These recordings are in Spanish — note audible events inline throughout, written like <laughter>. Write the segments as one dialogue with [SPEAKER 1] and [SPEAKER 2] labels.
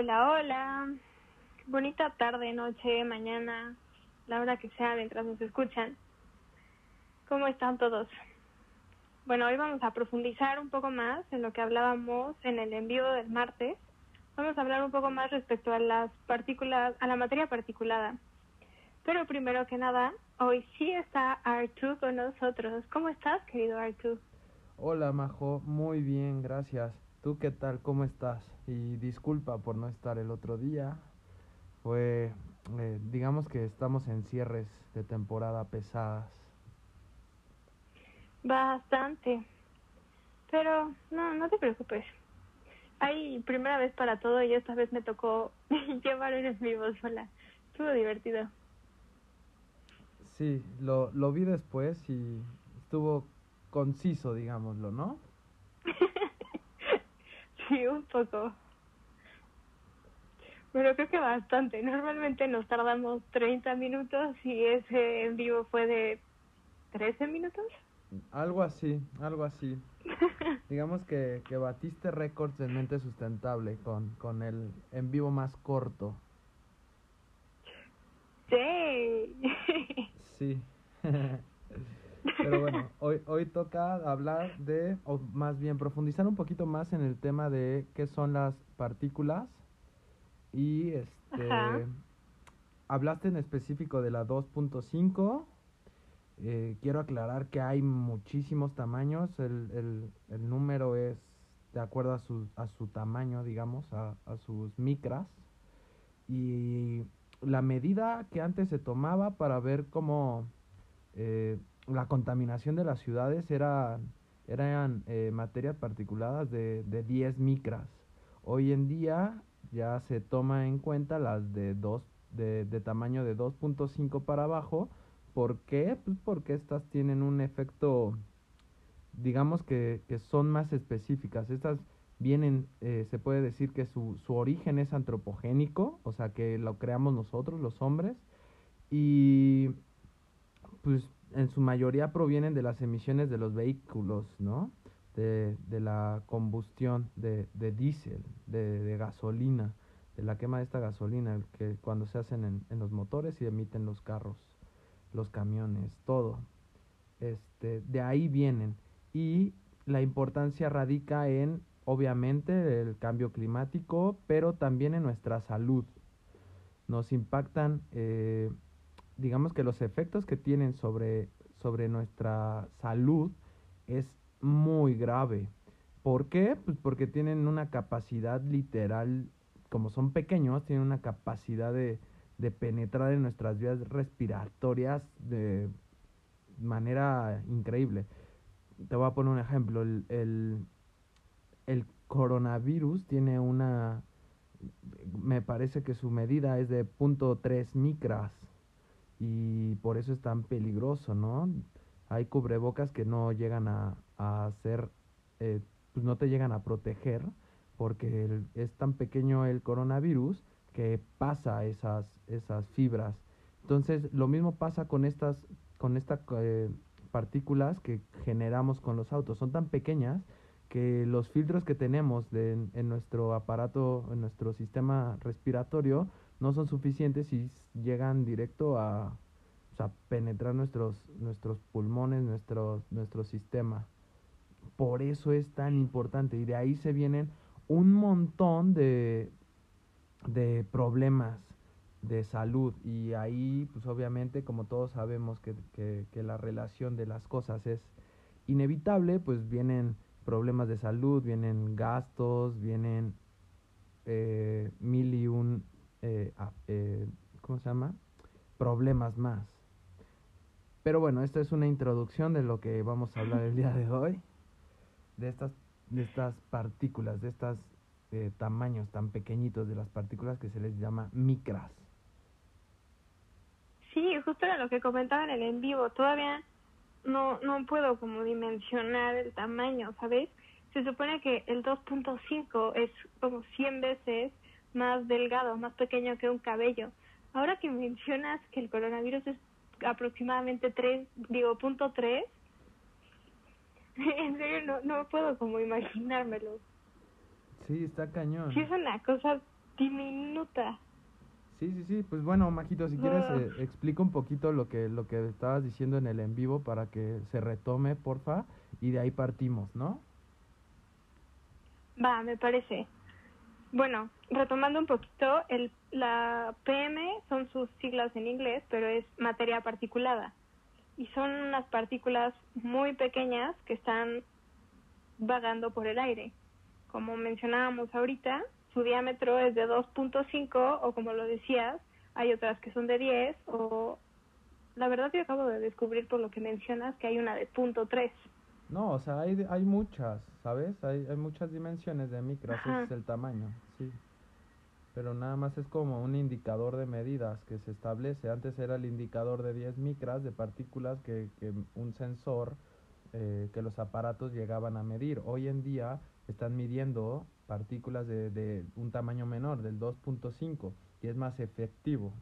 [SPEAKER 1] Hola, hola. Bonita tarde, noche, mañana, la hora que sea mientras nos escuchan. ¿Cómo están todos? Bueno, hoy vamos a profundizar un poco más en lo que hablábamos en el envío del martes. Vamos a hablar un poco más respecto a las partículas, a la materia particulada. Pero primero que nada, hoy sí está Artu con nosotros. ¿Cómo estás, querido Artu?
[SPEAKER 2] Hola, Majo. Muy bien, gracias. ¿Tú qué tal? ¿Cómo estás? Y disculpa por no estar el otro día. Fue, eh, digamos que estamos en cierres de temporada pesadas.
[SPEAKER 1] Bastante. Pero no, no te preocupes. Hay primera vez para todo y esta vez me tocó <laughs> llevar el en vivo sola. Estuvo divertido.
[SPEAKER 2] Sí, lo, lo vi después y estuvo conciso, digámoslo, ¿no? <laughs> <laughs>
[SPEAKER 1] sí, un poco. Pero creo que bastante. Normalmente nos tardamos 30 minutos y ese en vivo fue de 13 minutos.
[SPEAKER 2] Algo así, algo así. <laughs> Digamos que, que batiste récords en mente sustentable con, con el en vivo más corto.
[SPEAKER 1] Sí. <laughs>
[SPEAKER 2] sí. Pero bueno, hoy, hoy toca hablar de, o más bien profundizar un poquito más en el tema de qué son las partículas. Y este, hablaste en específico de la 2.5 eh, quiero aclarar que hay muchísimos tamaños, el, el, el, número es de acuerdo a su, a su tamaño, digamos, a, a sus micras. Y la medida que antes se tomaba para ver cómo eh, la contaminación de las ciudades era, eran eh, materias particuladas de, de 10 micras. Hoy en día ya se toma en cuenta las de, dos, de, de tamaño de 2.5 para abajo, ¿Por qué? Pues porque estas tienen un efecto, digamos que, que son más específicas. Estas vienen, eh, se puede decir que su, su origen es antropogénico, o sea que lo creamos nosotros, los hombres, y pues en su mayoría provienen de las emisiones de los vehículos, ¿no? De, de la combustión de, de diésel, de, de, gasolina, de la quema de esta gasolina, que cuando se hacen en, en los motores y emiten los carros los camiones, todo. Este, de ahí vienen. Y la importancia radica en, obviamente, el cambio climático, pero también en nuestra salud. Nos impactan, eh, digamos que los efectos que tienen sobre, sobre nuestra salud es muy grave. ¿Por qué? Pues porque tienen una capacidad literal, como son pequeños, tienen una capacidad de, de penetrar en nuestras vías respiratorias de manera increíble. Te voy a poner un ejemplo. El, el, el coronavirus tiene una, me parece que su medida es de 0.3 micras y por eso es tan peligroso, ¿no? Hay cubrebocas que no llegan a, a hacer, eh, pues no te llegan a proteger porque es tan pequeño el coronavirus que pasa esas, esas fibras. Entonces, lo mismo pasa con estas, con estas eh, partículas que generamos con los autos. Son tan pequeñas que los filtros que tenemos de, en, nuestro aparato, en nuestro sistema respiratorio, no son suficientes y llegan directo a, a penetrar nuestros, nuestros pulmones, nuestro, nuestro sistema. Por eso es tan importante y de ahí se vienen un montón de, de problemas de salud y ahí pues obviamente como todos sabemos que, que, que, la relación de las cosas es inevitable pues vienen problemas de salud vienen gastos vienen eh, mil y un eh, eh, ¿cómo se llama? problemas más pero bueno esta es una introducción de lo que vamos a hablar el día de hoy de estas de estas partículas de estas eh, tamaños tan pequeñitos de las partículas que se les llama micras.
[SPEAKER 1] Sí, justo era lo que comentaba en el en vivo. Todavía no, no puedo como dimensionar el tamaño, ¿sabes? Se supone que el 2.5 es como 100 veces más delgado, más pequeño que un cabello. Ahora que mencionas que el coronavirus es aproximadamente 3, digo, punto 3, <laughs> en serio no, no puedo como imaginármelo.
[SPEAKER 2] Sí, está cañón.
[SPEAKER 1] Sí, es una cosa diminuta.
[SPEAKER 2] Sí, sí, sí. Pues bueno, Majito, si quieres, eh, explica un poquito lo que, lo que estabas diciendo en el en vivo para que se retome, porfa, y de ahí partimos, ¿no?
[SPEAKER 1] Va, me parece. Bueno, retomando un poquito, el, la PM son sus siglas en inglés, pero es materia particulada. Y son unas partículas muy pequeñas que están vagando por el aire. Como mencionábamos ahorita, su diámetro es de 2.5 o como lo decías, hay otras que son de 10 o la verdad yo acabo de descubrir por lo que mencionas que hay una de punto .3.
[SPEAKER 2] No, o sea, hay, hay muchas, ¿sabes? Hay, hay muchas dimensiones de micras, ese es el tamaño, sí. Pero nada más es como un indicador de medidas que se establece. Antes era el indicador de 10 micras de partículas que, que un sensor, eh, que los aparatos llegaban a medir. Hoy en día están midiendo partículas de, de un tamaño menor, del 2.5, y es más efectivo.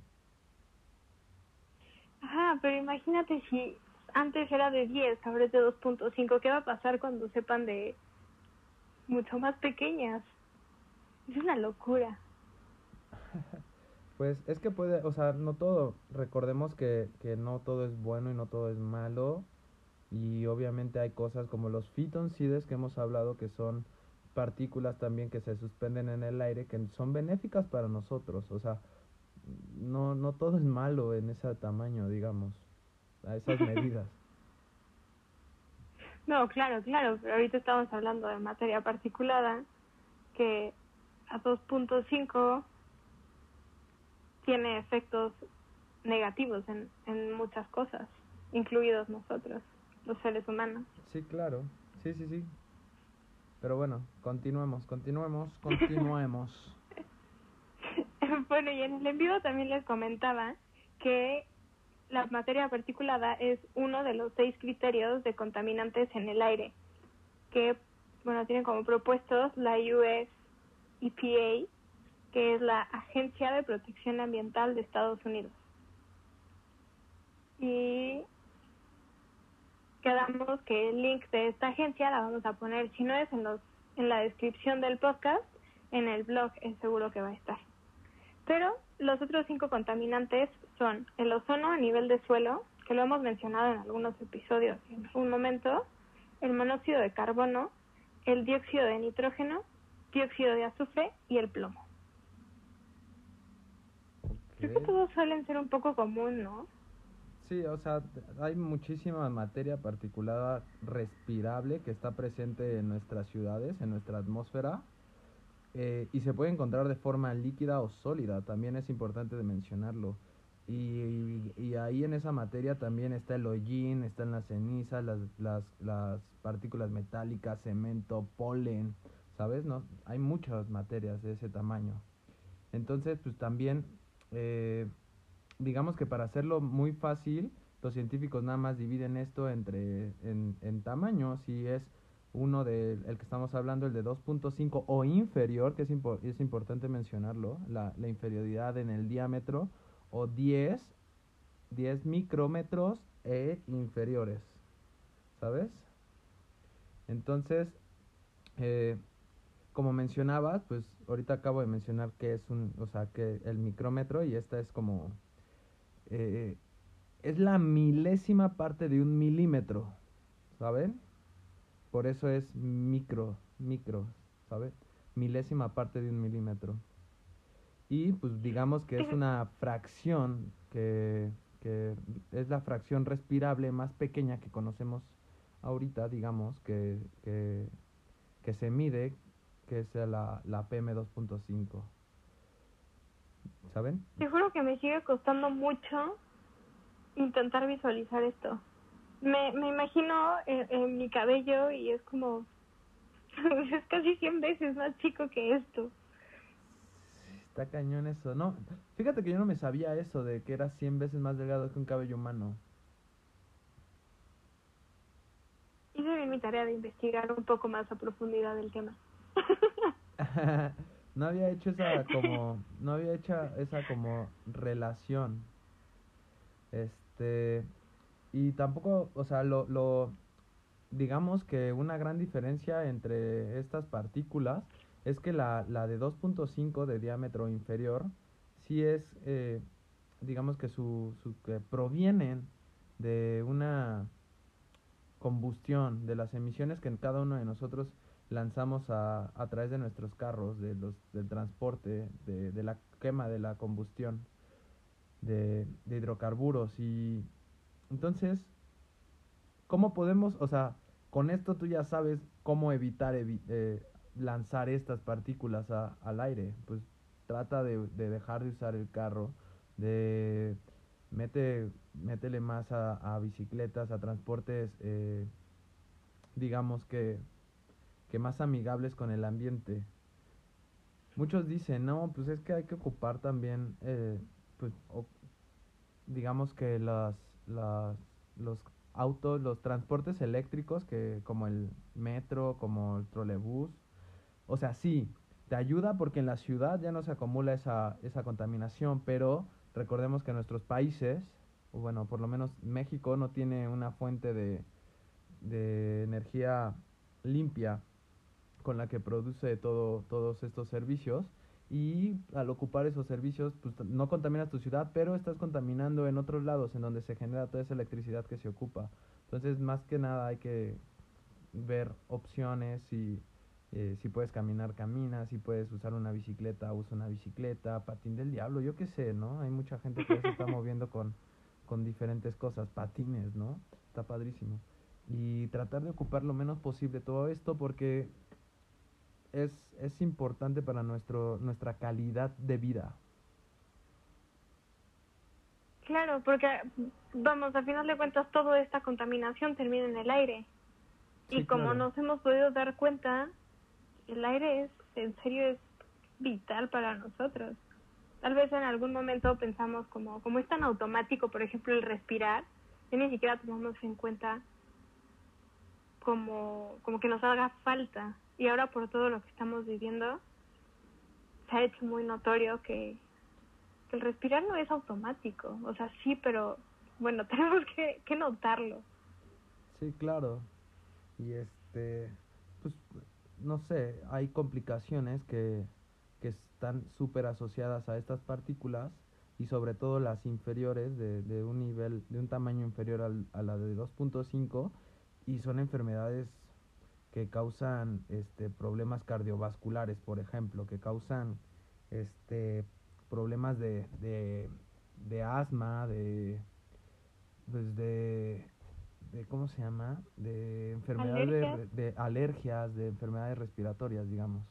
[SPEAKER 1] Ajá, pero imagínate si antes era de 10, ahora es de 2.5. ¿Qué va a pasar cuando sepan de mucho más pequeñas? Es una locura. <laughs>
[SPEAKER 2] Pues es que puede, o sea, no todo, recordemos que, que no todo es bueno y no todo es malo. Y obviamente hay cosas como los fitoncides que hemos hablado que son partículas también que se suspenden en el aire que son benéficas para nosotros. O sea, no, no todo es malo en ese tamaño, digamos a esas medidas. <laughs>
[SPEAKER 1] No, claro, claro, pero ahorita estamos hablando de materia particulada que a 2.5 tiene efectos negativos en, en muchas cosas, incluidos nosotros, los seres humanos.
[SPEAKER 2] Sí, claro, sí, sí, sí. Pero bueno, continuemos, continuemos, continuemos. <laughs>
[SPEAKER 1] bueno, y en el en vivo también les comentaba que la materia particulada es uno de los seis criterios de contaminantes en el aire, que, bueno, tienen como propuestos la US EPA, que es la Agencia de Protección Ambiental de Estados Unidos. Y quedamos que el link de esta agencia la vamos a poner, si no es en, los, en la descripción del podcast, en el blog es seguro que va a estar. Pero los otros cinco contaminantes son el ozono a nivel de suelo, que lo hemos mencionado en algunos episodios en algún momento, el monóxido de carbono, el dióxido de nitrógeno, dióxido de azufre y el plomo. Creo que todos suelen ser un poco común, ¿no?
[SPEAKER 2] Sí, o sea, hay muchísima materia particulada respirable que está presente en nuestras ciudades, en nuestra atmósfera, eh, y se puede encontrar de forma líquida o sólida, también es importante de mencionarlo. Y, y, ahí en esa materia también está el hollín, están las cenizas, las, las, las partículas metálicas, cemento, polen, ¿sabes? No, hay muchas materias de ese tamaño. Entonces, pues también, eh, digamos que para hacerlo muy fácil, los científicos nada más dividen esto entre en, en tamaños y es uno del el que estamos hablando, el de 2.5 o inferior, que es, es importante mencionarlo, la, la, inferioridad en el diámetro, o 10, 10 micrómetros e inferiores, ¿sabes? Entonces, eh, como mencionabas, pues ahorita acabo de mencionar que es un, o sea, que el micrómetro y esta es como, eh, es la milésima parte de un milímetro, ¿saben? Por eso es micro, micro, ¿sabes? Milésima parte de un milímetro. Y pues digamos que es una fracción que, que es la fracción respirable más pequeña que conocemos ahorita, digamos, que, que, que se mide, que es la, la PM2.5. ¿Saben?
[SPEAKER 1] Te juro que me sigue costando mucho intentar visualizar esto me, me imagino en, mi cabello y es como, <laughs> es casi 100 veces más chico que esto.
[SPEAKER 2] Está cañón eso, no, fíjate que yo no me sabía eso de que era 100 veces más delgado que un cabello humano.
[SPEAKER 1] Hice bien mi tarea de investigar un poco más a profundidad del tema. <laughs>
[SPEAKER 2] no había hecho esa como, no había hecho esa como relación. Este, y tampoco, o sea, lo, lo, digamos que una gran diferencia entre estas partículas es que la, la de 2.5 de diámetro inferior sí es, eh, digamos que su, su que provienen de una combustión, de las emisiones que en cada uno de nosotros lanzamos a, a través de nuestros carros, de los, del transporte, de, de la quema, de la combustión de, de hidrocarburos. Y entonces, ¿cómo podemos, o sea, con esto tú ya sabes cómo evitar eh, lanzar estas partículas a, al aire? Pues trata de, de dejar de usar el carro, de mete, métele más a, a bicicletas, a transportes, eh, digamos que, que más amigables con el ambiente. Muchos dicen, no, pues es que hay que ocupar también, eh, pues, digamos que las, las, los autos, los transportes eléctricos, que como el metro, como el trolebús, o sea, sí, te ayuda porque en la ciudad ya no se acumula esa, esa contaminación, pero recordemos que nuestros países, o bueno, por lo menos México no tiene una fuente de, de energía limpia con la que produce todo, todos estos servicios y al ocupar esos servicios pues no contaminas tu ciudad pero estás contaminando en otros lados en donde se genera toda esa electricidad que se ocupa. Entonces más que nada hay que ver opciones y eh, si puedes caminar camina si puedes usar una bicicleta usa una bicicleta patín del diablo yo qué sé no hay mucha gente que se está <laughs> moviendo con con diferentes cosas patines no está padrísimo. Y tratar de ocupar lo menos posible todo esto porque es, es importante para nuestro, nuestra calidad de vida.
[SPEAKER 1] Claro, porque, vamos, al final de cuentas, toda esta contaminación termina en el aire. Y como
[SPEAKER 2] claro.
[SPEAKER 1] nos hemos podido dar cuenta, el aire es, en serio, es vital para nosotros. Tal vez en algún momento pensamos como, como es tan automático, por ejemplo, el respirar, que ni siquiera tomamos en cuenta como, como que nos haga falta. Y ahora por todo lo que estamos viviendo, se ha hecho muy notorio que, el respirar no es automático. O sea, sí, pero bueno, <laughs> tenemos que, que notarlo.
[SPEAKER 2] Sí, claro. Y este, pues, no sé, hay complicaciones que, que están súper asociadas a estas partículas y sobre todo las inferiores de, de un nivel, de un tamaño inferior al- a la de 2.5 y son enfermedades que causan este problemas cardiovasculares, por ejemplo, que causan este problemas de, de, de asma, de pues de, de ¿cómo se llama? de enfermedades de,
[SPEAKER 1] Alergias.
[SPEAKER 2] de alergias, de enfermedades respiratorias, digamos.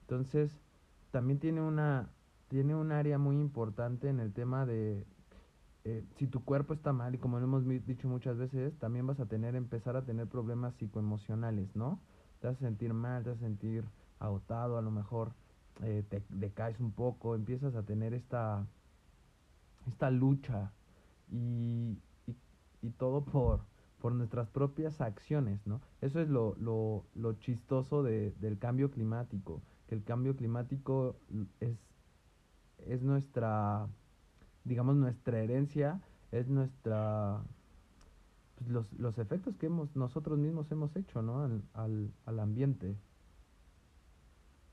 [SPEAKER 2] Entonces, también tiene una tiene un área muy importante en el tema de eh, si tu cuerpo está mal y como lo hemos dicho muchas veces, también vas a tener empezar a tener problemas psicoemocionales, ¿no? Te vas a sentir mal, te vas a sentir agotado, a lo mejor eh, te decaes un poco, empiezas a tener esta esta lucha y, y, y todo por por nuestras propias acciones, ¿no? Eso es lo, lo, lo chistoso de, del cambio climático, que el cambio climático es, es nuestra, digamos, nuestra herencia, es nuestra, pues, los, los efectos que hemos, nosotros mismos hemos hecho, ¿no? Al, al, al ambiente.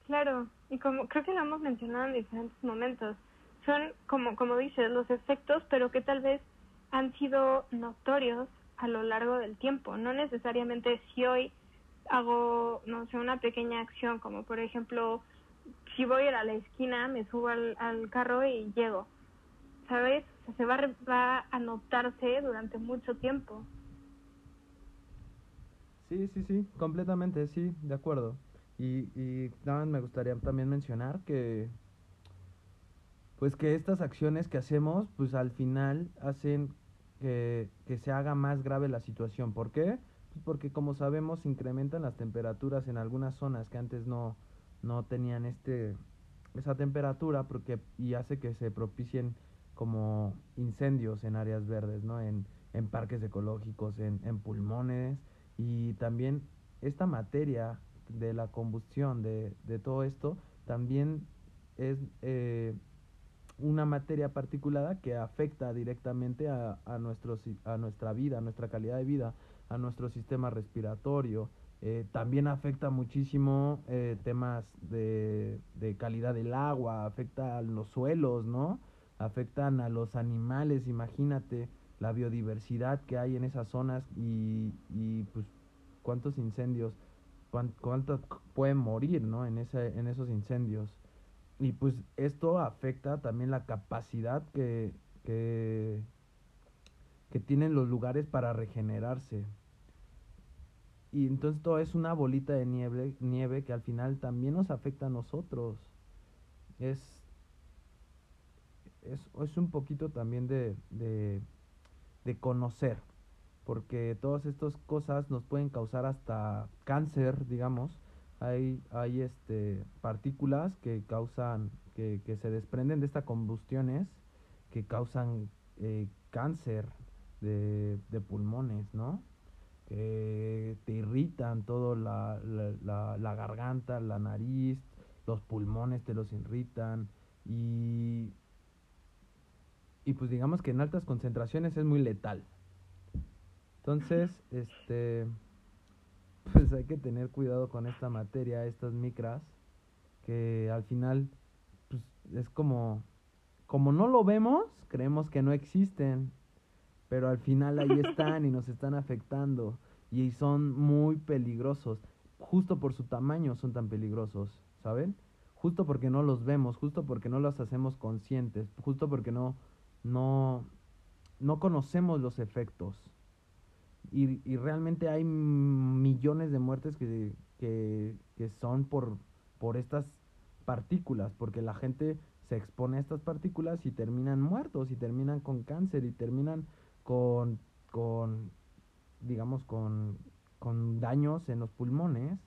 [SPEAKER 1] Claro, y como creo que lo hemos mencionado en diferentes momentos, son como como dices los efectos, pero que tal vez han sido notorios a lo largo del tiempo. No necesariamente si hoy hago, no sé, una pequeña acción, como por ejemplo, si voy a a la esquina, me subo al, al carro y llego. ¿Sabes? Se va, va a notarse durante mucho tiempo.
[SPEAKER 2] Sí, sí, sí, completamente, sí, de acuerdo. Y, y más me gustaría también mencionar que, pues que estas acciones que hacemos, pues al final hacen que, que se haga más grave la situación. ¿Por qué? Pues porque como sabemos incrementan las temperaturas en algunas zonas que antes no, no tenían este, esa temperatura porque, y hace que se propicien como incendios en áreas verdes, ¿no? En, en parques ecológicos, en, en pulmones y también esta materia de la combustión de, de todo esto también es eh, una materia particulada que afecta directamente a, a, nuestro, a nuestra vida, a nuestra calidad de vida, a nuestro sistema respiratorio Eh, también afecta muchísimo eh, temas de, de, calidad del agua, afecta a los suelos, ¿no? Afectan a los animales, imagínate la biodiversidad que hay en esas zonas y, y pues cuántos incendios, cuántos pueden morir, ¿no? En, ese, en esos incendios. Y pues esto afecta también la capacidad que, que, que tienen los lugares para regenerarse. Y entonces todo es una bolita de nieve, nieve que al final también nos afecta a nosotros. Es, es, un poquito también de, de, de conocer, porque todas estas cosas nos pueden causar hasta cáncer, digamos. Hay, hay este, partículas que causan, que, que se desprenden de estas combustiones que causan eh, cáncer de, de pulmones, ¿no? que te irritan todo la, la, la, garganta, la nariz, los pulmones te los irritan y, y pues digamos que en altas concentraciones es muy letal. Entonces, este, pues hay que tener cuidado con esta materia, estas micras, que al final pues, es como, como no lo vemos, creemos que no existen pero al final ahí <laughs> están y nos están afectando y son muy peligrosos. Justo por su tamaño son tan peligrosos, ¿saben? Justo porque no los vemos, justo porque no los hacemos conscientes, justo porque no, no, no conocemos los efectos. Y, y realmente hay millones de muertes que, que, que son por, por estas partículas, porque la gente se expone a estas partículas y terminan muertos y terminan con cáncer y terminan con, con digamos, con, con daños en los pulmones,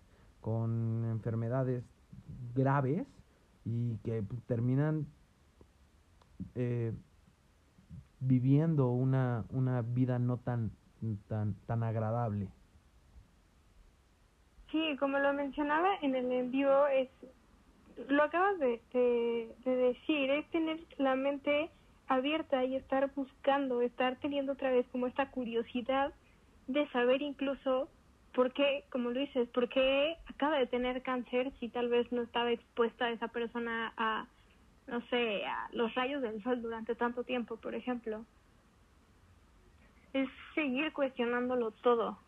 [SPEAKER 2] con enfermedades graves y que pues, terminan eh, viviendo una, una vida no tan, tan, tan agradable.
[SPEAKER 1] Sí, como lo mencionaba en el en vivo, es, lo acabas de, de decir, es tener la mente abierta y estar buscando, estar teniendo otra vez como esta curiosidad de saber incluso por qué, como lo dices, por qué acaba de tener cáncer si tal vez no estaba expuesta esa persona a, no sé, los rayos del sol durante tanto tiempo, por ejemplo. Es seguir cuestionándolo todo.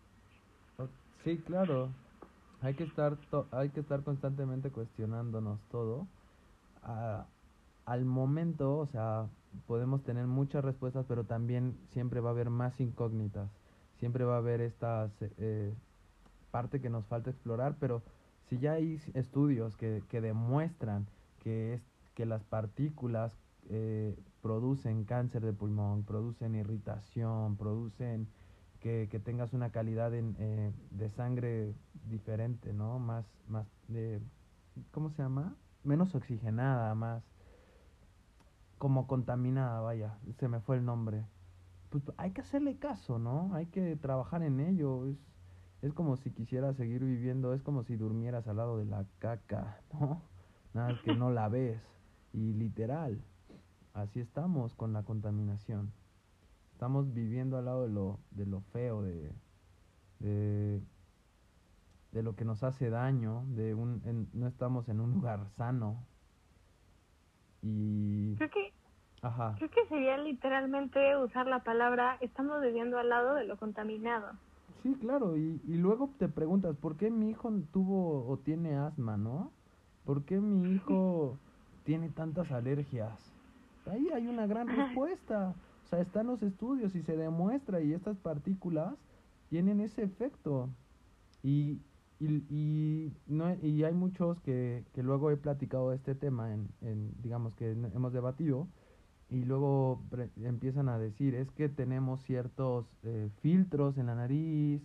[SPEAKER 2] Sí, claro. Hay que estar hay que estar constantemente cuestionándonos todo. Ah, al momento, o sea, podemos tener muchas respuestas, pero también siempre va a haber más incógnitas. Siempre va a haber esta eh, parte que nos falta explorar, pero si ya hay estudios que, que demuestran que, es, que las partículas eh, producen cáncer de pulmón, producen irritación, producen que, que tengas una calidad en, eh, de sangre diferente, ¿no? Más, más de, ¿cómo se llama? Menos oxigenada, más como contaminada, vaya, se me fue el nombre. Pues hay que hacerle caso, ¿no? Hay que trabajar en ello. Es, es como si quisieras seguir viviendo, es como si durmieras al lado de la caca, <laughs> ¿no? Nada que no la ves. Y literal, así estamos con la contaminación. Estamos viviendo al lado de lo, de lo feo, de, de, de lo que nos hace daño, de un, no estamos en un lugar sano, y...
[SPEAKER 1] Creo que, creo que sería literalmente usar la palabra estamos viviendo al lado de lo contaminado.
[SPEAKER 2] Sí, claro, y, y luego te preguntas, ¿por qué mi hijo tuvo o tiene asma, no? ¿Por qué mi <laughs> hijo tiene tantas alergias? Ahí hay una gran respuesta. O sea, están los estudios y se demuestra y estas partículas tienen ese efecto. Y, y, y, no, y hay muchos que, que luego he platicado este tema, en, en, digamos que hemos debatido, y luego empiezan a decir, es que tenemos ciertos eh, filtros en la nariz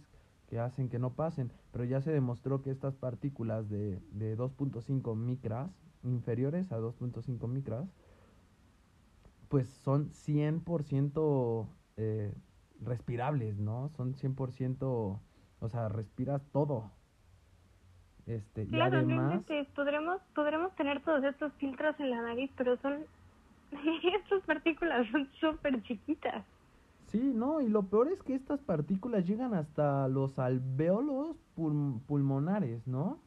[SPEAKER 2] que hacen que no pasen, pero ya se demostró que estas partículas de, de 2.5 micras, inferiores a 2.5 micras, pues son 100% eh, respirables, ¿no? Son 100%, o sea, respiras todo, este,
[SPEAKER 1] claro, y además... podremos, podremos tener todos estos filtros en la nariz, pero son... <laughs> estas partículas son súper chiquitas.
[SPEAKER 2] Sí, no, y lo peor es que estas partículas llegan hasta los alvéolos pulmonares, ¿no?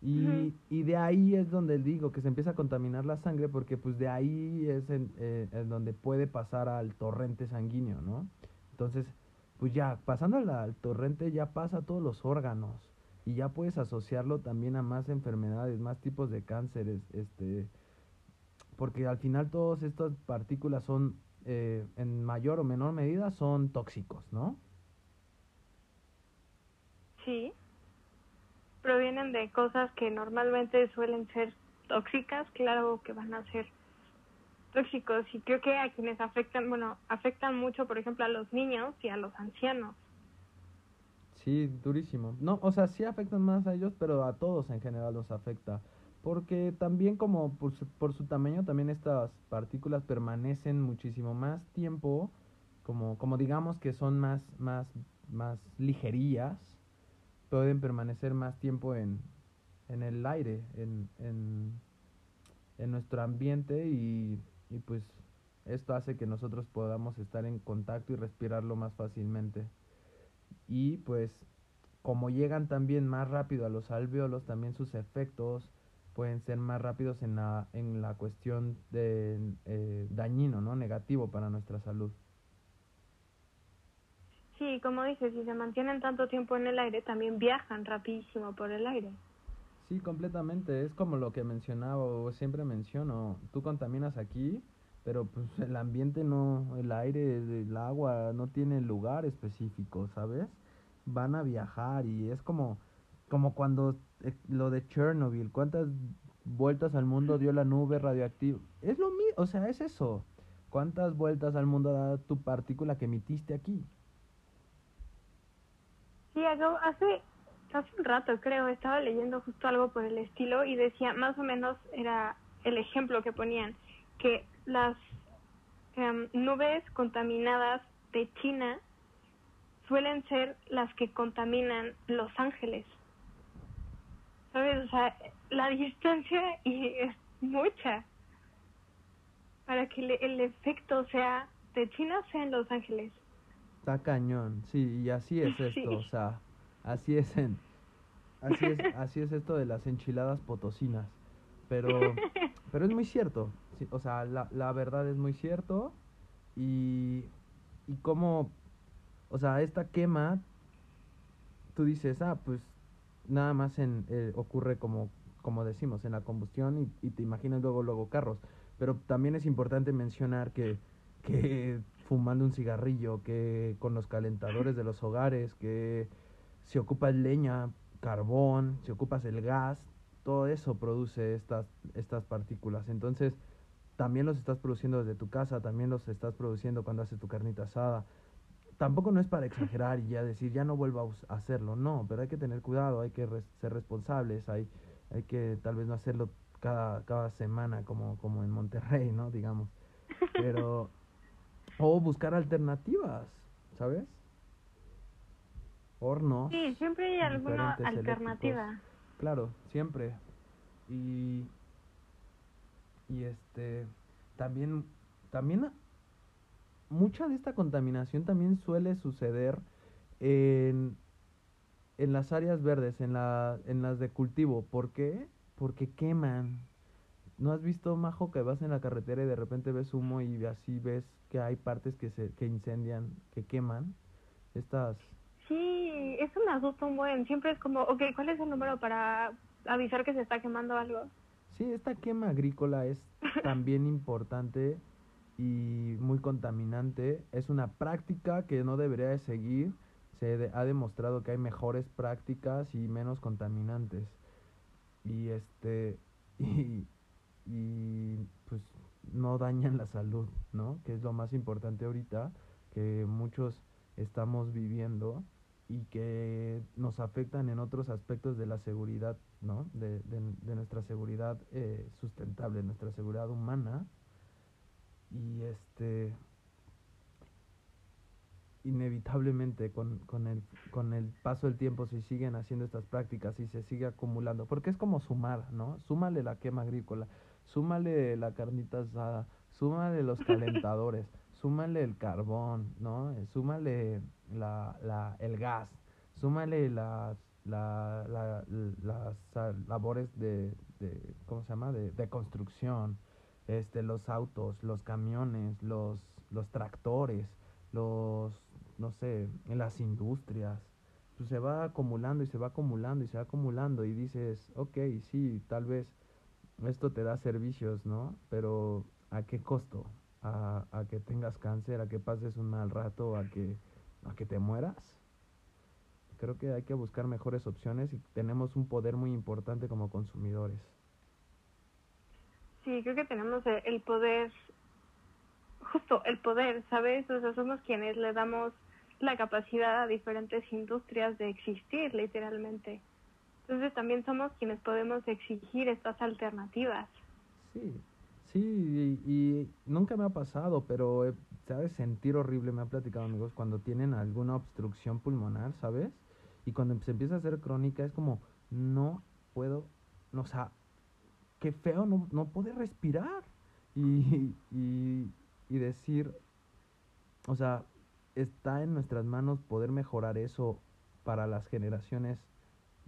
[SPEAKER 2] Y, y, de ahí es donde digo que se empieza a contaminar la sangre porque pues de ahí es en, eh, en donde puede pasar al torrente sanguíneo, ¿no? Entonces, pues ya, pasando al, torrente ya pasa a todos los órganos y ya puedes asociarlo también a más enfermedades, más tipos de cánceres, este, porque al final todas estas partículas son, eh, en mayor o menor medida, son tóxicos, ¿no?
[SPEAKER 1] Sí provienen de cosas que normalmente suelen ser tóxicas, claro que van a ser tóxicos y creo que a quienes afectan, bueno, afectan mucho, por ejemplo, a los niños y a los ancianos.
[SPEAKER 2] Sí, durísimo. No, o sea, sí afectan más a ellos, pero a todos en general los afecta. Porque también como por su, por su tamaño, también estas partículas permanecen muchísimo más tiempo, como, como digamos que son más, más, más ligerías, pueden permanecer más tiempo en, en el aire, en, en, en nuestro ambiente y, y, pues esto hace que nosotros podamos estar en contacto y respirarlo más fácilmente. Y pues como llegan también más rápido a los alvéolos, también sus efectos pueden ser más rápidos en la, en la cuestión de eh, dañino, ¿no? Negativo para nuestra salud.
[SPEAKER 1] Sí, como dices, si se mantienen tanto tiempo en el aire, también viajan rapidísimo por el aire.
[SPEAKER 2] Sí, completamente. Es como lo que mencionaba o siempre menciono. Tú contaminas aquí, pero pues el ambiente no, el aire, el agua no tiene lugar específico, ¿sabes? Van a viajar y es como, como cuando eh, lo de Chernobyl, ¿cuántas vueltas al mundo dio la nube radioactiva? Es lo mismo, o sea, es eso. ¿Cuántas vueltas al mundo da tu partícula que emitiste aquí?
[SPEAKER 1] Sí, hace, hace un rato creo, estaba leyendo justo algo por el estilo y decía, más o menos era el ejemplo que ponían, que las em, nubes contaminadas de China suelen ser las que contaminan Los Ángeles. ¿Sabes? O sea, la distancia y es mucha para que el efecto sea de China sea en Los Ángeles.
[SPEAKER 2] Está cañón, sí, y así es <laughs> esto, o sea, así es en, así es, <laughs> así es esto de las enchiladas potosinas, pero, <laughs> pero es muy cierto, o sea, la, la verdad es muy cierto. Y, y como, o sea, esta quema, tú dices, ah, pues nada más en, eh, ocurre como, como decimos, en la combustión y, y te imaginas luego, luego carros, pero también es importante mencionar que, que fumando un cigarrillo, que con los calentadores de los hogares, que si ocupas leña, carbón, si ocupas el gas, todo eso produce estas, estas partículas. Entonces, también los estás produciendo desde tu casa, también los estás produciendo cuando haces tu carnita asada. Tampoco no es para exagerar y ya decir, ya no vuelva a hacerlo, no, pero hay que tener cuidado, hay que ser responsables, hay, hay que tal vez no hacerlo cada, cada semana como, como en Monterrey, ¿no? Digamos. Pero o buscar alternativas, ¿sabes? Hornos.
[SPEAKER 1] Sí, siempre hay alguna alternativa.
[SPEAKER 2] Claro, siempre. Y y este también también mucha de esta contaminación también suele suceder en en las áreas verdes, en la en las de cultivo, ¿por qué? Porque queman. ¿No has visto, Majo, que vas en la carretera y de repente ves humo y así ves que hay partes que se que incendian, que queman? Estas...
[SPEAKER 1] Sí, eso me asusta un buen. Siempre es como, ok, ¿cuál es el número para avisar que se está quemando algo?
[SPEAKER 2] Sí, esta quema agrícola es <laughs> también importante y muy contaminante. Es una práctica que no debería de seguir. Se ha demostrado que hay mejores prácticas y menos contaminantes. Y este <laughs> y, y pues no dañan la salud, ¿no? Que es lo más importante ahorita, que muchos estamos viviendo y que nos afectan en otros aspectos de la seguridad, ¿no? De, de, nuestra seguridad eh, sustentable, nuestra seguridad humana. Y este inevitablemente con, con, el, con el paso del tiempo si siguen haciendo estas prácticas y se sigue acumulando, porque es como sumar, ¿no? Súmale la quema agrícola, súmale la carnita asada, súmale los calentadores, <laughs> súmale el carbón, ¿no? Súmale la, la, el gas, súmale las, la, la, las labores de, de, ¿cómo se llama? De, de construcción, este, los autos, los camiones, los, los tractores, los, no sé, las industrias, pues se va acumulando y se va acumulando y se va acumulando y dices, ok, sí, tal vez esto te da servicios, ¿no? Pero ¿a qué costo? ¿A, a que tengas cáncer? ¿A que pases un mal rato? ¿A que, ¿A que te mueras? Creo que hay que buscar mejores opciones y tenemos un poder muy importante como consumidores.
[SPEAKER 1] Sí, creo que tenemos el poder, justo el poder, ¿sabes? O sea, somos quienes le damos la capacidad a diferentes industrias de existir, literalmente. Entonces también somos quienes podemos exigir estas alternativas.
[SPEAKER 2] Sí, sí, y, nunca me ha pasado, pero sabes sentir horrible, me ha platicado amigos, cuando tienen alguna obstrucción pulmonar, ¿sabes? Y cuando se empieza a hacer crónica es como, no puedo, o sea, qué feo no, no poder respirar. Y, y, y decir, o sea, está en nuestras manos poder mejorar eso para las generaciones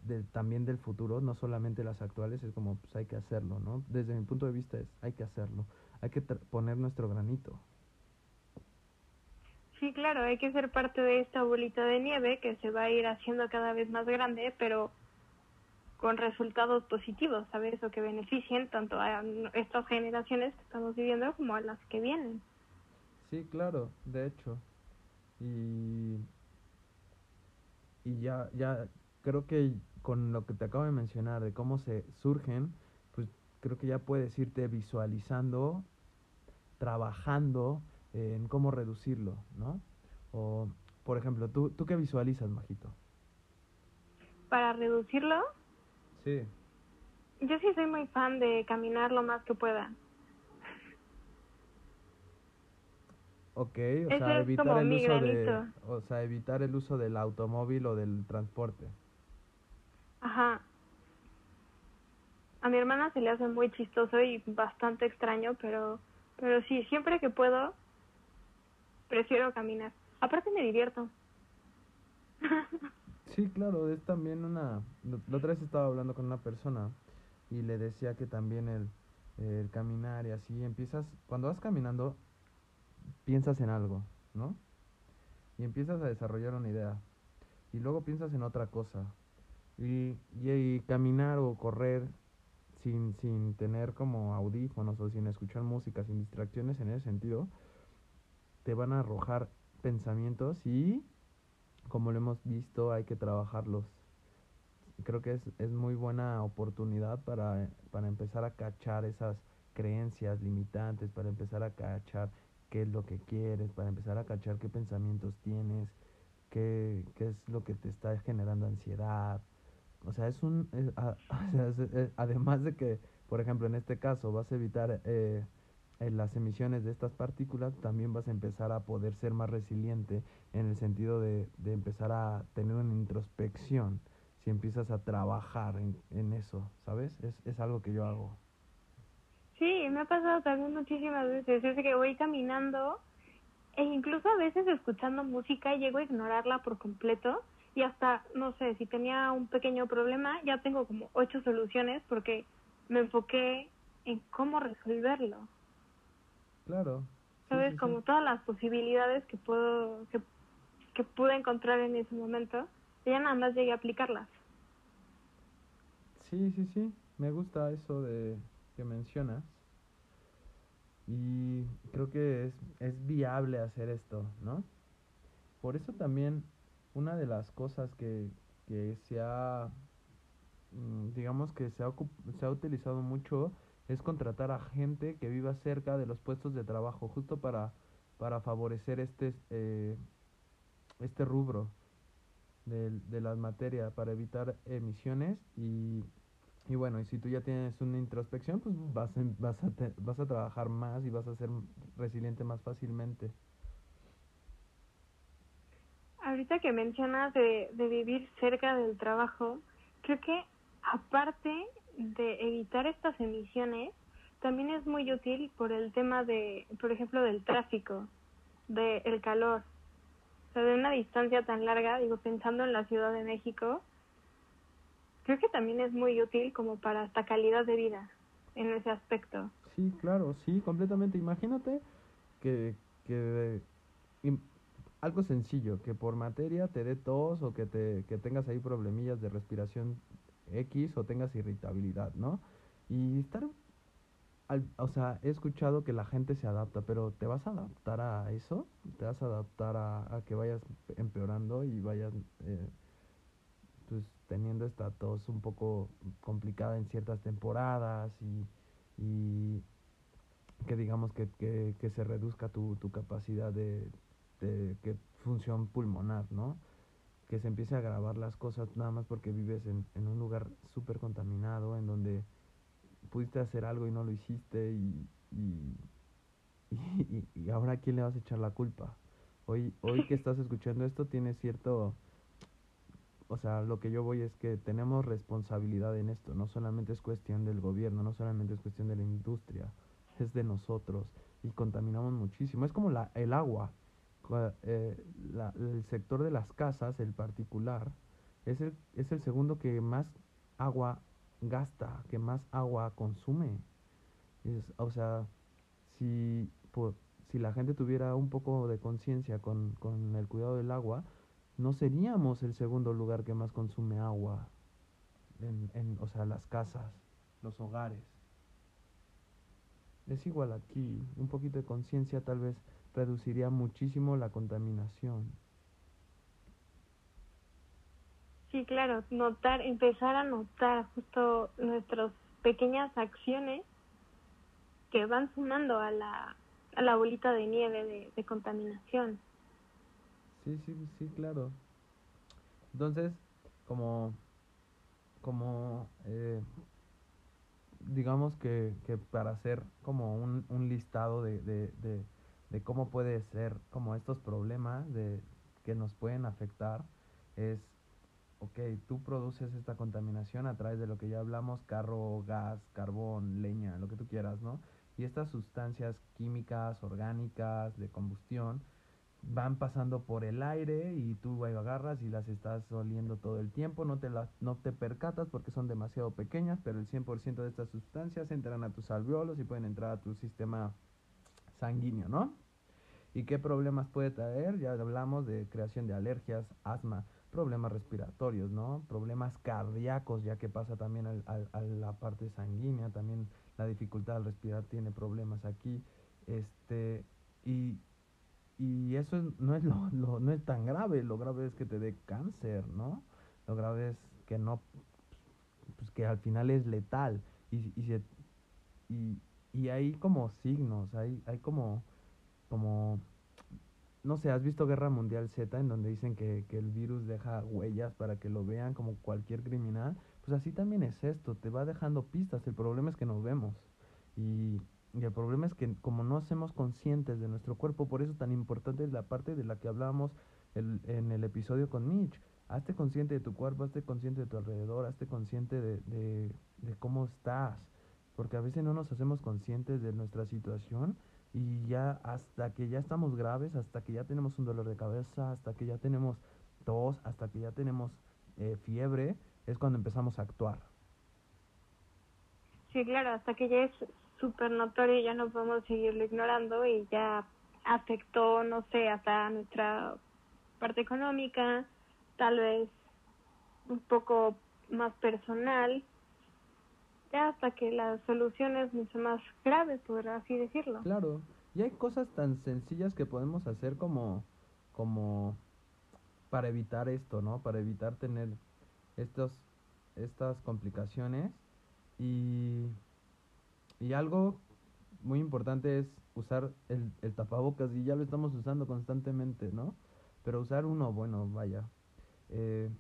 [SPEAKER 2] del, también del futuro, no solamente las actuales, es como pues hay que hacerlo, ¿no? Desde mi punto de vista es hay que hacerlo, hay que poner nuestro granito.
[SPEAKER 1] Sí, claro, hay que ser parte de esta bolita de nieve que se va a ir haciendo cada vez más grande, pero con resultados positivos, ¿sabes? O que beneficien tanto a estas generaciones que estamos viviendo como a las que vienen.
[SPEAKER 2] Sí, claro, de hecho. Y, y ya, ya creo que con lo que te acabo de mencionar, de cómo se surgen, pues creo que ya puedes irte visualizando, trabajando en cómo reducirlo, ¿no? O, por ejemplo, ¿tú, ¿tú qué visualizas, Majito?
[SPEAKER 1] ¿Para reducirlo?
[SPEAKER 2] Sí.
[SPEAKER 1] Yo sí soy muy fan de caminar lo más que pueda.
[SPEAKER 2] Ok, o sea, evitar el uso de, o sea, evitar el uso del automóvil o del transporte.
[SPEAKER 1] Ajá. A mi hermana se le hace muy chistoso y bastante extraño, pero pero sí, siempre que puedo prefiero caminar. Aparte me divierto. <laughs>
[SPEAKER 2] sí, claro, es también una la otra vez estaba hablando con una persona y le decía que también el caminar y así empiezas cuando vas caminando piensas en algo, ¿no? Y empiezas a desarrollar una idea. Y luego piensas en otra cosa. Y, y, caminar o correr sin, sin tener como audífonos o sin escuchar música, sin distracciones en ese sentido, te van a arrojar pensamientos y, como lo hemos visto, hay que trabajarlos. Creo que es, es muy buena oportunidad para, para empezar a cachar esas creencias limitantes, para empezar a cachar qué es lo que quieres, para empezar a cachar qué pensamientos tienes, qué, qué es lo que te está generando ansiedad. O sea, es un... <laughs> además de que, por ejemplo, en este caso vas a evitar eh, las emisiones de estas partículas, también vas a empezar a poder ser más resiliente en el sentido de, de empezar a tener una introspección si empiezas a trabajar en, en eso, ¿sabes? Es, es algo que yo hago.
[SPEAKER 1] Sí, me ha pasado también muchísimas veces. Es que voy caminando e incluso a veces escuchando música llego a ignorarla por completo y hasta, no sé, si tenía un pequeño problema, ya tengo como ocho soluciones porque me enfoqué en cómo resolverlo.
[SPEAKER 2] Claro.
[SPEAKER 1] Sabes, como todas las posibilidades que puedo, que, que pude encontrar en ese momento, ya nada más llegué a aplicarlas.
[SPEAKER 2] Sí, sí, sí, me gusta eso de mencionas. Y creo que es, es viable hacer esto, ¿no? Por eso también una de las cosas que, que se ha, mm, digamos que se ha, se ha utilizado mucho es contratar a gente que viva cerca de los puestos de trabajo, justo para, para favorecer este, eh, este rubro de, de las materias, para evitar emisiones y y bueno, y si tú ya tienes una introspección, pues vas, vas, a, vas a trabajar más y vas a ser resiliente más fácilmente.
[SPEAKER 1] Ahorita que mencionas de, de vivir cerca del trabajo, creo que aparte de evitar estas emisiones, también es muy útil por el tema de, por ejemplo, del tráfico. del calor. O sea, de una distancia tan larga, digo, pensando en la Ciudad de México, creo que también es muy útil como para esta calidad de vida en ese aspecto.
[SPEAKER 2] Sí, claro, sí, completamente. Imagínate que, que algo sencillo, que por materia te dé tos o que, te, que tengas ahí problemillas de respiración X o tengas irritabilidad, ¿no? Y estar, o sea, he escuchado que la gente se adapta, pero ¿te vas a adaptar a eso? ¿Te vas a adaptar a, que vayas empeorando y vayas, eh, pues, teniendo esta tos un poco complicada en ciertas temporadas y, y que digamos que, que, que se reduzca tu, tu capacidad de, de que función pulmonar, ¿no? que se empiece a agravar las cosas nada más porque vives en, en un lugar súper contaminado, en donde pudiste hacer algo y no lo hiciste y, y, <laughs> y, ahora a quién le vas a echar la culpa. Hoy, hoy que <laughs> estás escuchando esto tiene cierto, o sea, lo que yo voy es que tenemos responsabilidad en esto, no solamente es cuestión del gobierno, no solamente es cuestión de la industria, es de nosotros y contaminamos muchísimo. Es como la, el agua. Eh, el sector de las casas, el particular, es el, es el segundo que más agua gasta, que más agua consume. o sea, si, si la gente tuviera un poco de conciencia con, con el cuidado del agua, no seríamos el segundo lugar que más consume agua en, en o sea, las casas, los hogares. Es igual aquí, un poquito de conciencia tal vez reduciría muchísimo la contaminación.
[SPEAKER 1] Sí, claro, notar, empezar a notar justo nuestras pequeñas acciones que van sumando a la, a la bolita de nieve de, contaminación.
[SPEAKER 2] Sí, sí, sí, claro. Entonces, como, como eh, digamos que, que para hacer como un, un listado de, de, de cómo puede ser como estos problemas de, que nos pueden afectar es, ok, tú produces esta contaminación a través de lo que ya hablamos, carro, gas, carbón, leña, lo que tú quieras, ¿no? Y estas sustancias químicas, orgánicas, de combustión, van pasando por el aire y tú agarras y las estás oliendo todo el tiempo, no te, las, no te percatas porque son demasiado pequeñas, pero el 100% de estas sustancias entran a tus alveolos y pueden entrar a tu sistema sanguíneo, ¿no? ¿Y qué problemas puede traer? Ya hablamos de creación de alergias, asma, problemas respiratorios, ¿no? Problemas cardíacos, ya que pasa también al, a la parte sanguínea, también la dificultad al respirar tiene problemas aquí, este, y, y eso no, es <laughs> lo, no es tan grave, lo grave es que te dé cáncer, ¿no? Lo grave es que no, pues que al final es letal, y, y, se, y, y hay como signos, hay, hay como como, no sé, ¿has visto Guerra Mundial Z en donde dicen que, que el virus deja huellas para que lo vean como cualquier criminal? Pues así también es esto, te va dejando pistas, el problema es que nos vemos. Y, y el problema es que como no hacemos conscientes de nuestro cuerpo, por eso tan importante es la parte de la que hablábamos el, en el episodio con Mitch. Hazte consciente de tu cuerpo, hazte consciente de tu alrededor, hazte consciente de, de, de cómo estás. Porque a veces no nos hacemos conscientes de nuestra situación y ya hasta que ya estamos graves, hasta que ya tenemos un dolor de cabeza, hasta que ya tenemos tos, hasta que ya tenemos eh, fiebre, es cuando empezamos a actuar.
[SPEAKER 1] Sí, claro, hasta que ya es súper notorio, ya no podemos seguirlo ignorando y ya afectó, no sé, hasta nuestra parte económica, tal vez un poco más personal, hasta que la solución es mucho más grave, por así decirlo.
[SPEAKER 2] Claro, y hay cosas tan sencillas que podemos hacer como, como para evitar esto, ¿no? Para evitar tener estos, estas complicaciones y, y algo muy importante es usar el, el tapabocas y ya lo estamos usando constantemente, ¿no? Pero usar uno, bueno, vaya. Eh,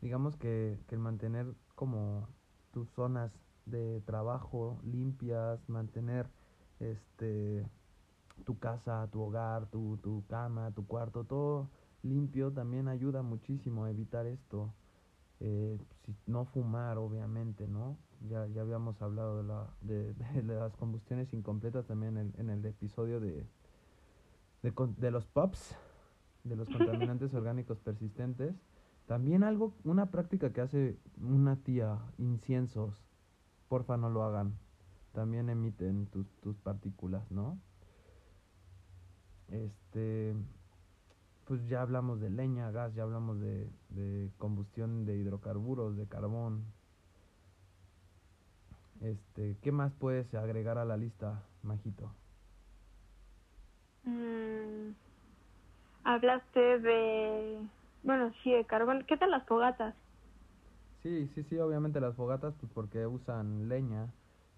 [SPEAKER 2] digamos que, que mantener como tus zonas de trabajo limpias, mantener este tu casa, tu hogar, tu, tu cama, tu cuarto, todo limpio también ayuda muchísimo a evitar esto. Eh, si, no fumar, obviamente, ¿no? Ya, ya habíamos hablado de, la, de, <laughs> de las combustiones incompletas también en, en el episodio de, de, con- de los POPs, de los <laughs> contaminantes orgánicos persistentes. También algo, una práctica que hace una tía, inciensos. Porfa, no lo hagan. También emiten tus, tus partículas, ¿no? Este, pues ya hablamos de leña, gas, ya hablamos de, de combustión de hidrocarburos, de carbón. Este, ¿qué más puedes agregar a la lista, Majito?
[SPEAKER 1] Mm, hablaste de, bueno, sí, de carbón. ¿Qué tal las fogatas?
[SPEAKER 2] Sí, sí, sí, obviamente las fogatas, pues porque usan leña,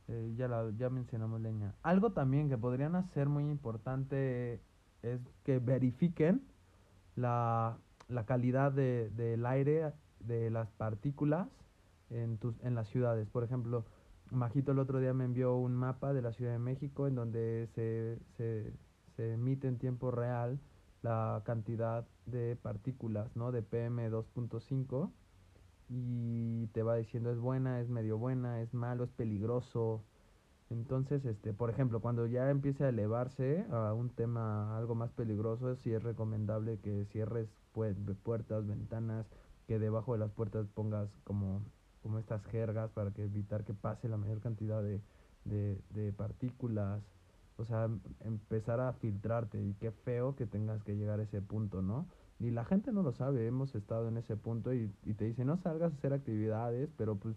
[SPEAKER 2] eh, ya, la, ya mencionamos leña. Algo también que podrían hacer muy importante es que verifiquen la, la calidad de, del aire, de las partículas en, tus, en las ciudades. Por ejemplo, Majito el otro día me envió un mapa de la Ciudad de México en donde se, se, se emite en tiempo real la cantidad de partículas, ¿no? De PM 2.5 y te va diciendo es buena, es medio buena, es malo, es peligroso. Entonces, este, por ejemplo, cuando ya empiece a elevarse a un tema algo más peligroso, sí es recomendable que cierres pue- puertas, ventanas, que debajo de las puertas pongas como, como estas jergas para que evitar que pase la mayor cantidad de, de partículas. O sea, em- empezar a filtrarte y qué feo que tengas que llegar a ese punto, ¿no? Y la gente no lo sabe, hemos estado en ese punto y, y te dice no salgas a hacer actividades, pero pues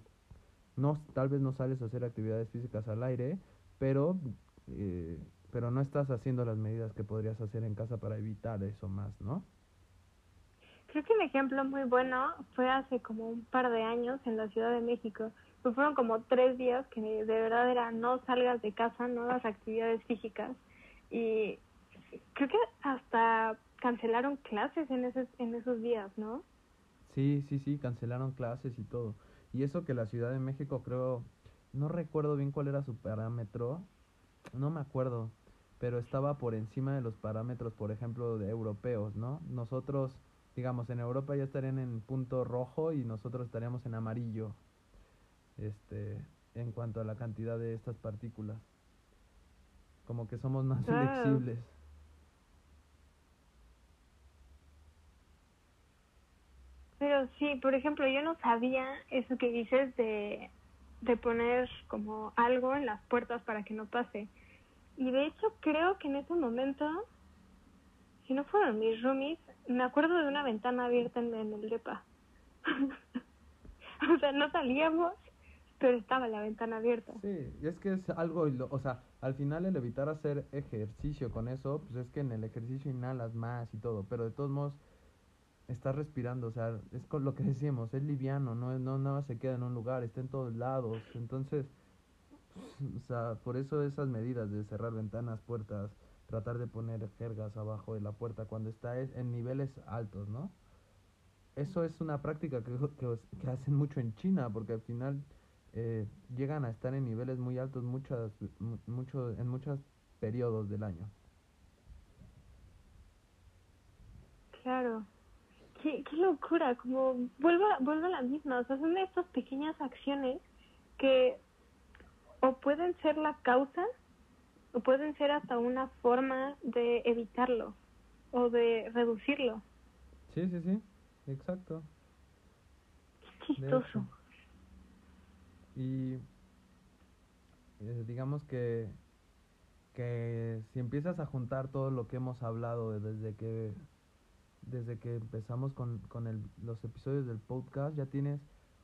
[SPEAKER 2] no, tal vez no sales a hacer actividades físicas al aire, pero, eh, pero no estás haciendo las medidas que podrías hacer en casa para evitar eso más, ¿no?
[SPEAKER 1] Creo que un ejemplo muy bueno fue hace como un par de años en la Ciudad de México. Pues fueron como tres días que de verdad era no salgas de casa, no hagas actividades físicas. Y creo que hasta cancelaron clases en esos, en esos días, ¿no?
[SPEAKER 2] Sí, sí, sí, cancelaron clases y todo. Y eso que la Ciudad de México creo, no recuerdo bien cuál era su parámetro, no me acuerdo, pero estaba por encima de los parámetros, por ejemplo, de europeos, ¿no? Nosotros, digamos, en Europa ya estarían en punto rojo y nosotros estaríamos en amarillo, este, en cuanto a la cantidad de estas partículas. Como que somos más
[SPEAKER 1] Ah.
[SPEAKER 2] flexibles.
[SPEAKER 1] Pero sí, por ejemplo, yo no sabía eso que dices de, de poner como algo en las puertas para que no pase. Y de hecho creo que en ese momento, si no fueron mis roomies, me acuerdo de una ventana abierta en, en el depa. <laughs> o sea, no salíamos, pero estaba la ventana abierta.
[SPEAKER 2] Sí, y es que es algo, o sea, al final el evitar hacer ejercicio con eso, pues es que en el ejercicio inhalas más y todo, pero de todos modos estás respirando, o sea, es con lo que decíamos, es liviano, no, no nada se queda en un lugar, está en todos lados, entonces, o sea, por eso esas medidas de cerrar ventanas, puertas, tratar de poner jergas abajo de la puerta cuando está es- en niveles altos, ¿no? Eso es una práctica que, que hacen mucho en China, porque al final eh, llegan a estar en niveles muy altos muchas, mu- mucho, en muchos periodos del año.
[SPEAKER 1] Claro. Qué, qué locura, como vuelvo, vuelvo a la misma, o sea, son estas pequeñas acciones que o pueden ser la causa o pueden ser hasta una forma de evitarlo o de reducirlo.
[SPEAKER 2] Sí, sí, sí, exacto.
[SPEAKER 1] Qué chistoso.
[SPEAKER 2] Y eh, digamos que, que si empiezas a juntar todo lo que hemos hablado de- desde que desde que empezamos con, con el, los episodios del podcast, ya tienes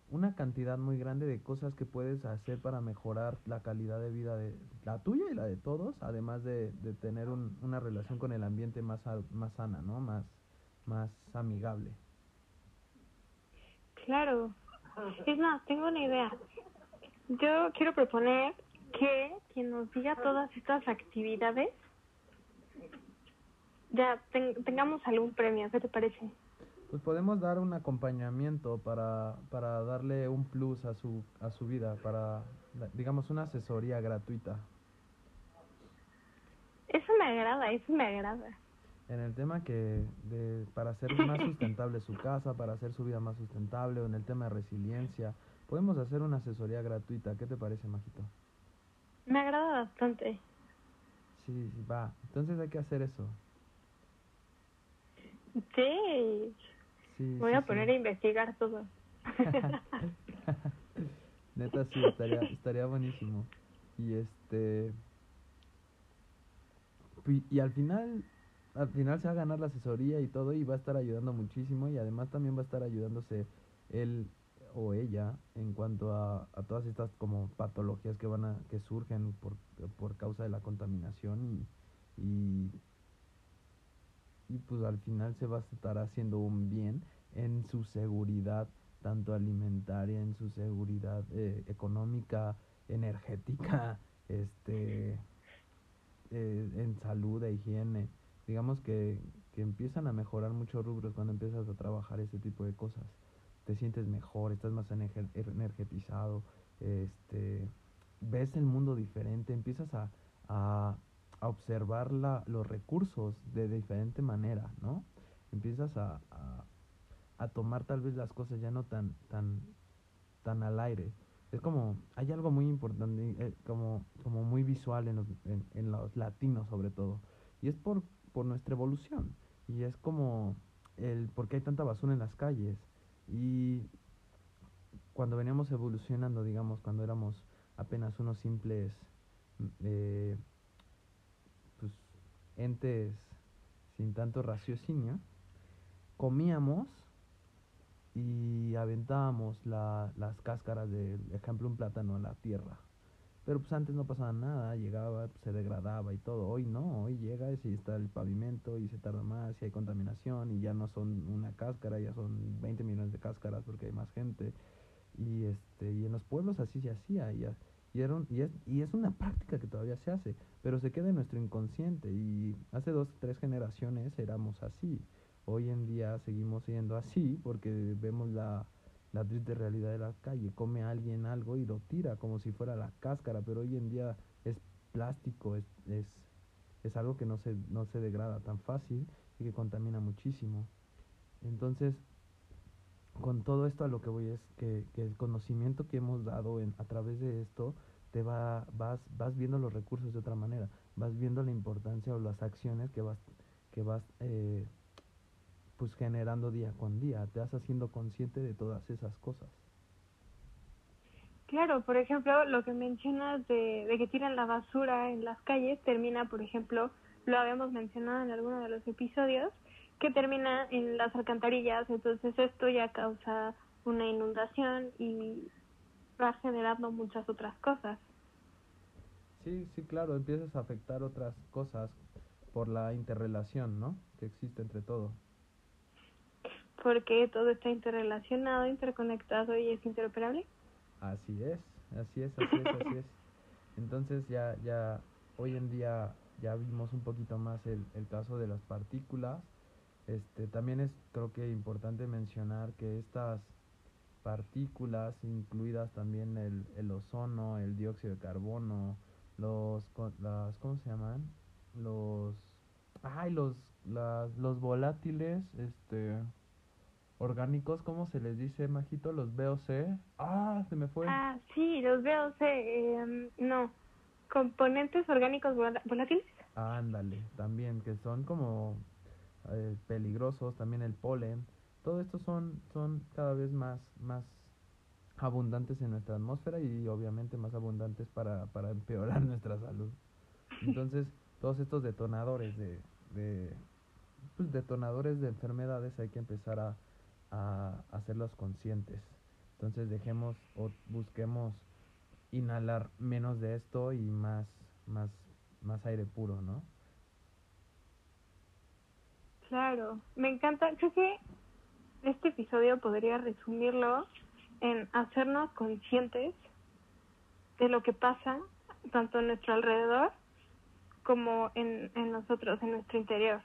[SPEAKER 2] una cantidad muy grande de cosas que puedes hacer para mejorar la calidad de vida de la tuya y la de todos, además de, de tener un- una relación con el ambiente más, más sana, ¿no? Más, más amigable.
[SPEAKER 1] Claro. Es más, tengo una idea. Yo quiero proponer que quien nos diga todas estas actividades, ya ten- tengamos algún premio, ¿qué te parece?
[SPEAKER 2] Pues podemos dar un acompañamiento para, para darle un plus a su, a su vida, para, digamos, una asesoría gratuita.
[SPEAKER 1] Eso me agrada, eso me agrada.
[SPEAKER 2] En el tema que, de, para hacer <laughs> más sustentable su casa, para hacer su vida más sustentable, o en el tema de resiliencia, podemos hacer una asesoría gratuita. ¿Qué te parece, Majito?
[SPEAKER 1] Me agrada bastante.
[SPEAKER 2] Sí, sí, va. Entonces hay que hacer eso.
[SPEAKER 1] Sí. Voy a poner a investigar todo. <laughs> <laughs>
[SPEAKER 2] Neta, sí, estaría, estaría buenísimo. Y este. Y, al final, al final se va a ganar la asesoría y todo, y va a estar ayudando muchísimo. Y además también va a estar ayudándose él o ella en cuanto a, a todas estas como patologías que van a que surgen por, por causa de la contaminación y, y y pues al final se va a estar haciendo un bien en su seguridad tanto alimentaria, en su seguridad eh, económica, energética, <laughs> este, eh, en salud e higiene. Digamos que, que empiezan a mejorar muchos rubros cuando empiezas a trabajar ese tipo de cosas. Te sientes mejor, estás más energetizado, este, ves el mundo diferente, empiezas a, a, a observar la, los recursos de diferente manera, ¿no? Empiezas a, a, tomar tal vez las cosas ya no tan, tan, tan al aire. Es como, hay algo muy importante, eh, como, como muy visual en los, en, los latinos sobre todo, y es por, por nuestra evolución, y es como el por qué hay tanta basura en las calles, y cuando veníamos evolucionando, digamos, cuando éramos apenas unos simples eh, entes sin tanto raciocinio, comíamos y aventábamos la, las cáscaras de, ejemplo, un plátano a la tierra. Pero pues antes no pasaba nada, llegaba, se degradaba y todo. Hoy no, hoy llega y está el pavimento y se tarda más y hay contaminación y ya no son una cáscara, ya son 20 millones de cáscaras porque hay más gente. Y este y en los pueblos así se hacía y, y, y, es, y es una práctica que todavía se hace pero se queda en nuestro inconsciente y hace dos, tres generaciones éramos así. Hoy en día seguimos siendo así porque vemos la, la triste realidad de la calle. Come alguien algo y lo tira como si fuera la cáscara, pero hoy en día es plástico, es, es, es algo que no se, no se degrada tan fácil y que contamina muchísimo. Entonces, con todo esto a lo que voy es que, que el conocimiento que hemos dado en, a través de esto te va, vas, vas viendo los recursos de otra manera, vas viendo la importancia o las acciones que vas, que vas eh, pues generando día con día, te vas haciendo consciente de todas esas cosas.
[SPEAKER 1] Claro, por ejemplo, lo que mencionas de, de que tiran la basura en las calles termina, por ejemplo, lo habíamos mencionado en alguno de los episodios, que termina en las alcantarillas, entonces esto ya causa una inundación y va generando muchas otras cosas.
[SPEAKER 2] Sí, sí, claro, empiezas a afectar otras cosas por la interrelación, ¿no? Que existe entre todo.
[SPEAKER 1] Porque todo está interrelacionado, interconectado y es interoperable.
[SPEAKER 2] Así es, así es, así es, así es. <laughs> Entonces ya, ya, hoy en día ya vimos un poquito más el, el caso de las partículas. Este, también es creo que importante mencionar que estas partículas, incluidas también el, el ozono, el dióxido de carbono, los, las, ¿cómo se llaman? Los, ay, los, las, los volátiles, este, orgánicos, ¿cómo se les dice, Majito? Los VOC. Ah, se me fue.
[SPEAKER 1] Ah, sí, los VOC, eh, no, componentes orgánicos volátiles.
[SPEAKER 2] Ándale, también, que son como eh, peligrosos, también el polen todo esto son, son cada vez más, más abundantes en nuestra atmósfera y obviamente más abundantes para, para empeorar <laughs> nuestra salud. Entonces, todos estos detonadores de, de pues, detonadores de enfermedades hay que empezar a, a hacerlos conscientes. Entonces dejemos o busquemos inhalar menos de esto y más, más, más aire puro, ¿no?
[SPEAKER 1] Claro, me encanta. Creo que este episodio podría resumirlo en hacernos conscientes de lo que pasa tanto en nuestro alrededor como en, en nosotros, en nuestro interior.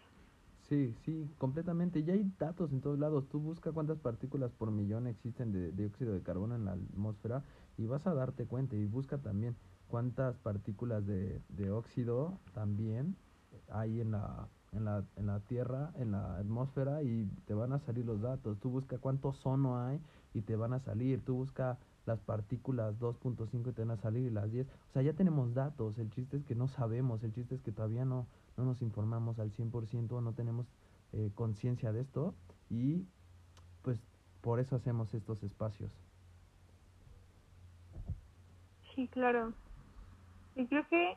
[SPEAKER 2] Sí, sí, completamente. Ya hay datos en todos lados. Tú busca cuántas partículas por millón existen de dióxido de carbono en la atmósfera y vas a darte cuenta. Y busca también cuántas partículas de, de óxido también hay en la en la, en la Tierra, en la atmósfera y te van a salir los datos. Tú busca cuánto ozono hay y te van a salir. Tú busca las partículas 2.5 y te van a salir y las 10. O sea, ya tenemos datos. El chiste es que no sabemos. El chiste es que todavía no, no nos informamos al 100%, no tenemos eh, conciencia de esto y pues por eso hacemos estos espacios.
[SPEAKER 1] Sí, claro. Y creo que,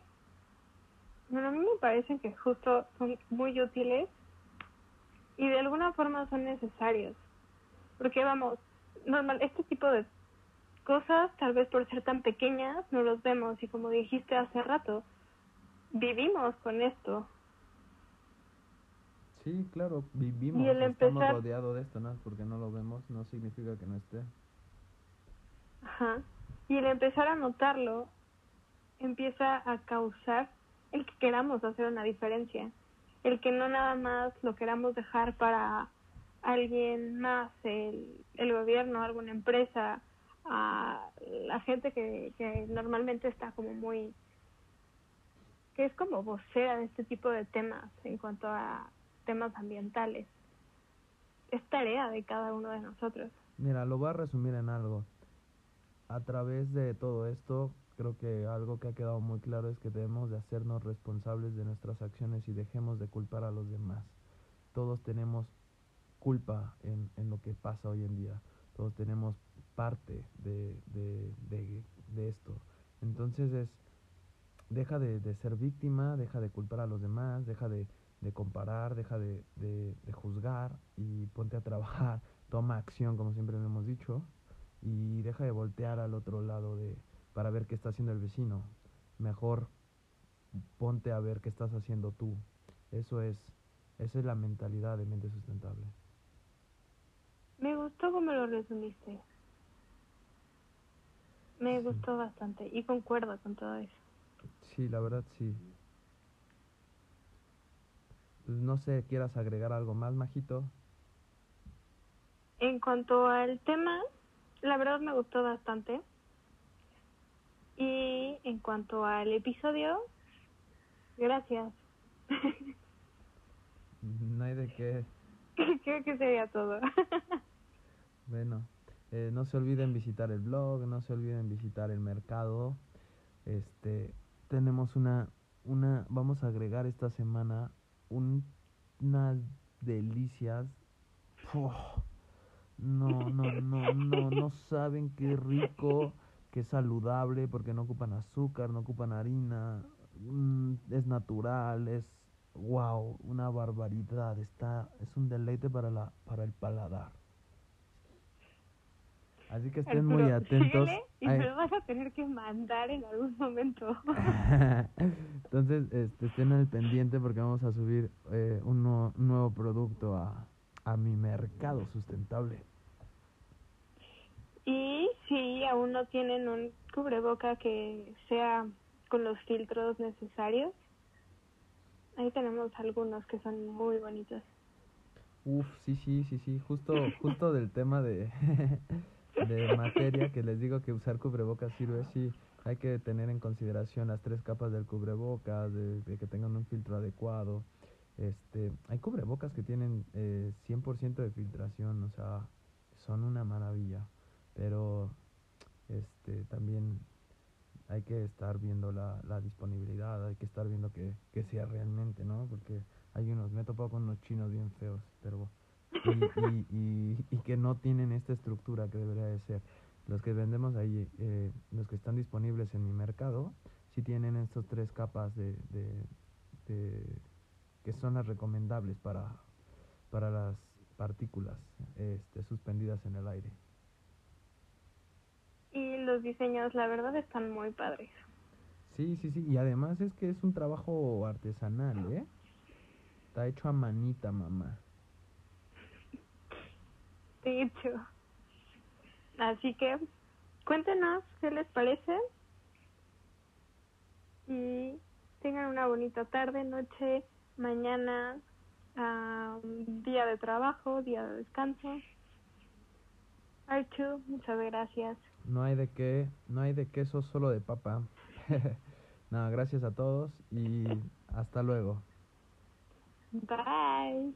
[SPEAKER 1] bueno, a mí me parecen que justo son muy útiles y de alguna forma son necesarios. Porque vamos, normal, este tipo de cosas, tal vez por ser tan pequeñas, no los vemos y como dijiste hace rato, vivimos con esto.
[SPEAKER 2] Sí, claro, vivimos, y el estamos rodeados de esto, ¿no? Porque no lo vemos, no significa que no esté.
[SPEAKER 1] Ajá. Y el empezar a notarlo empieza a causar el que queramos hacer una diferencia, el que no nada más lo queramos dejar para alguien más, el, el gobierno, alguna empresa, a la gente que, que normalmente está como muy que es como vocera de este tipo de temas en cuanto a temas ambientales. Es tarea de cada uno de nosotros.
[SPEAKER 2] Mira, lo voy a resumir en algo. A través de todo esto, creo que algo que ha quedado muy claro es que debemos de hacernos responsables de nuestras acciones y dejemos de culpar a los demás. Todos tenemos culpa en, en lo que pasa hoy en día. Todos tenemos parte de, de, de, de esto. Entonces es, deja de, de, ser víctima, deja de culpar a los demás, deja de, de comparar, deja de, de, juzgar y ponte a trabajar, <laughs> toma acción, como siempre lo hemos dicho, y deja de voltear al otro lado de, para ver qué está haciendo el vecino. Mejor ponte a ver qué estás haciendo tú. Eso es, esa es la mentalidad de mente sustentable.
[SPEAKER 1] Me gustó como lo resumiste. Me gustó bastante y concuerdo con todo eso.
[SPEAKER 2] Sí, la verdad sí. Pues, no sé, ¿quieras agregar algo más, Majito?
[SPEAKER 1] En cuanto al tema, la verdad me gustó bastante. Y en cuanto al episodio, gracias.
[SPEAKER 2] No hay de qué. <laughs>
[SPEAKER 1] Creo que sería todo.
[SPEAKER 2] bueno, eh, no se olviden visitar el blog, no se olviden visitar el mercado. Este, tenemos una, una, vamos a agregar esta semana unas delicias. no, no, no, no, no saben qué rico, qué saludable, porque no ocupan azúcar, no ocupan harina, mm, es natural, es wow, una barbaridad, está, es un deleite para la, para el paladar. Así que estén muy atentos.
[SPEAKER 1] Y me lo vas a tener que mandar en algún momento. <laughs>
[SPEAKER 2] Entonces, este, estén al pendiente porque vamos a subir eh, un, nuevo producto a, a mi mercado sustentable.
[SPEAKER 1] Y si aún no tienen un cubreboca que sea con los filtros necesarios, ahí tenemos algunos que son muy bonitos.
[SPEAKER 2] Uf, sí, sí, sí, sí, justo, justo del tema de, de materia que les digo que usar cubrebocas sirve, sí, hay que tener en consideración las tres capas del cubrebocas, de, que tengan un filtro adecuado. Este, hay cubrebocas que tienen eh, 100% de filtración, o sea, son una maravilla, pero este, también hay que estar viendo la, la disponibilidad, hay que estar viendo que, que sea realmente, ¿no? Porque hay unos, me he topado con unos chinos bien feos, pero y, y, que no tienen esta estructura que debería de ser. Los que vendemos ahí, eh, los que están disponibles en mi mercado, sí tienen estas tres capas de, de, que son las recomendables para, para las partículas este, suspendidas en el aire.
[SPEAKER 1] Y los diseños, la verdad, están muy padres.
[SPEAKER 2] Sí, sí, sí. Y además es que es un trabajo artesanal, ¿eh? Está hecho a manita, mamá.
[SPEAKER 1] De hecho. Así que cuéntenos qué les parece y tengan una bonita tarde, noche, mañana, día de trabajo, día de descanso. Archu, muchas gracias.
[SPEAKER 2] No hay de qué, no hay de queso, solo de papa. <laughs> Nada, gracias a todos y hasta luego.
[SPEAKER 1] Bye.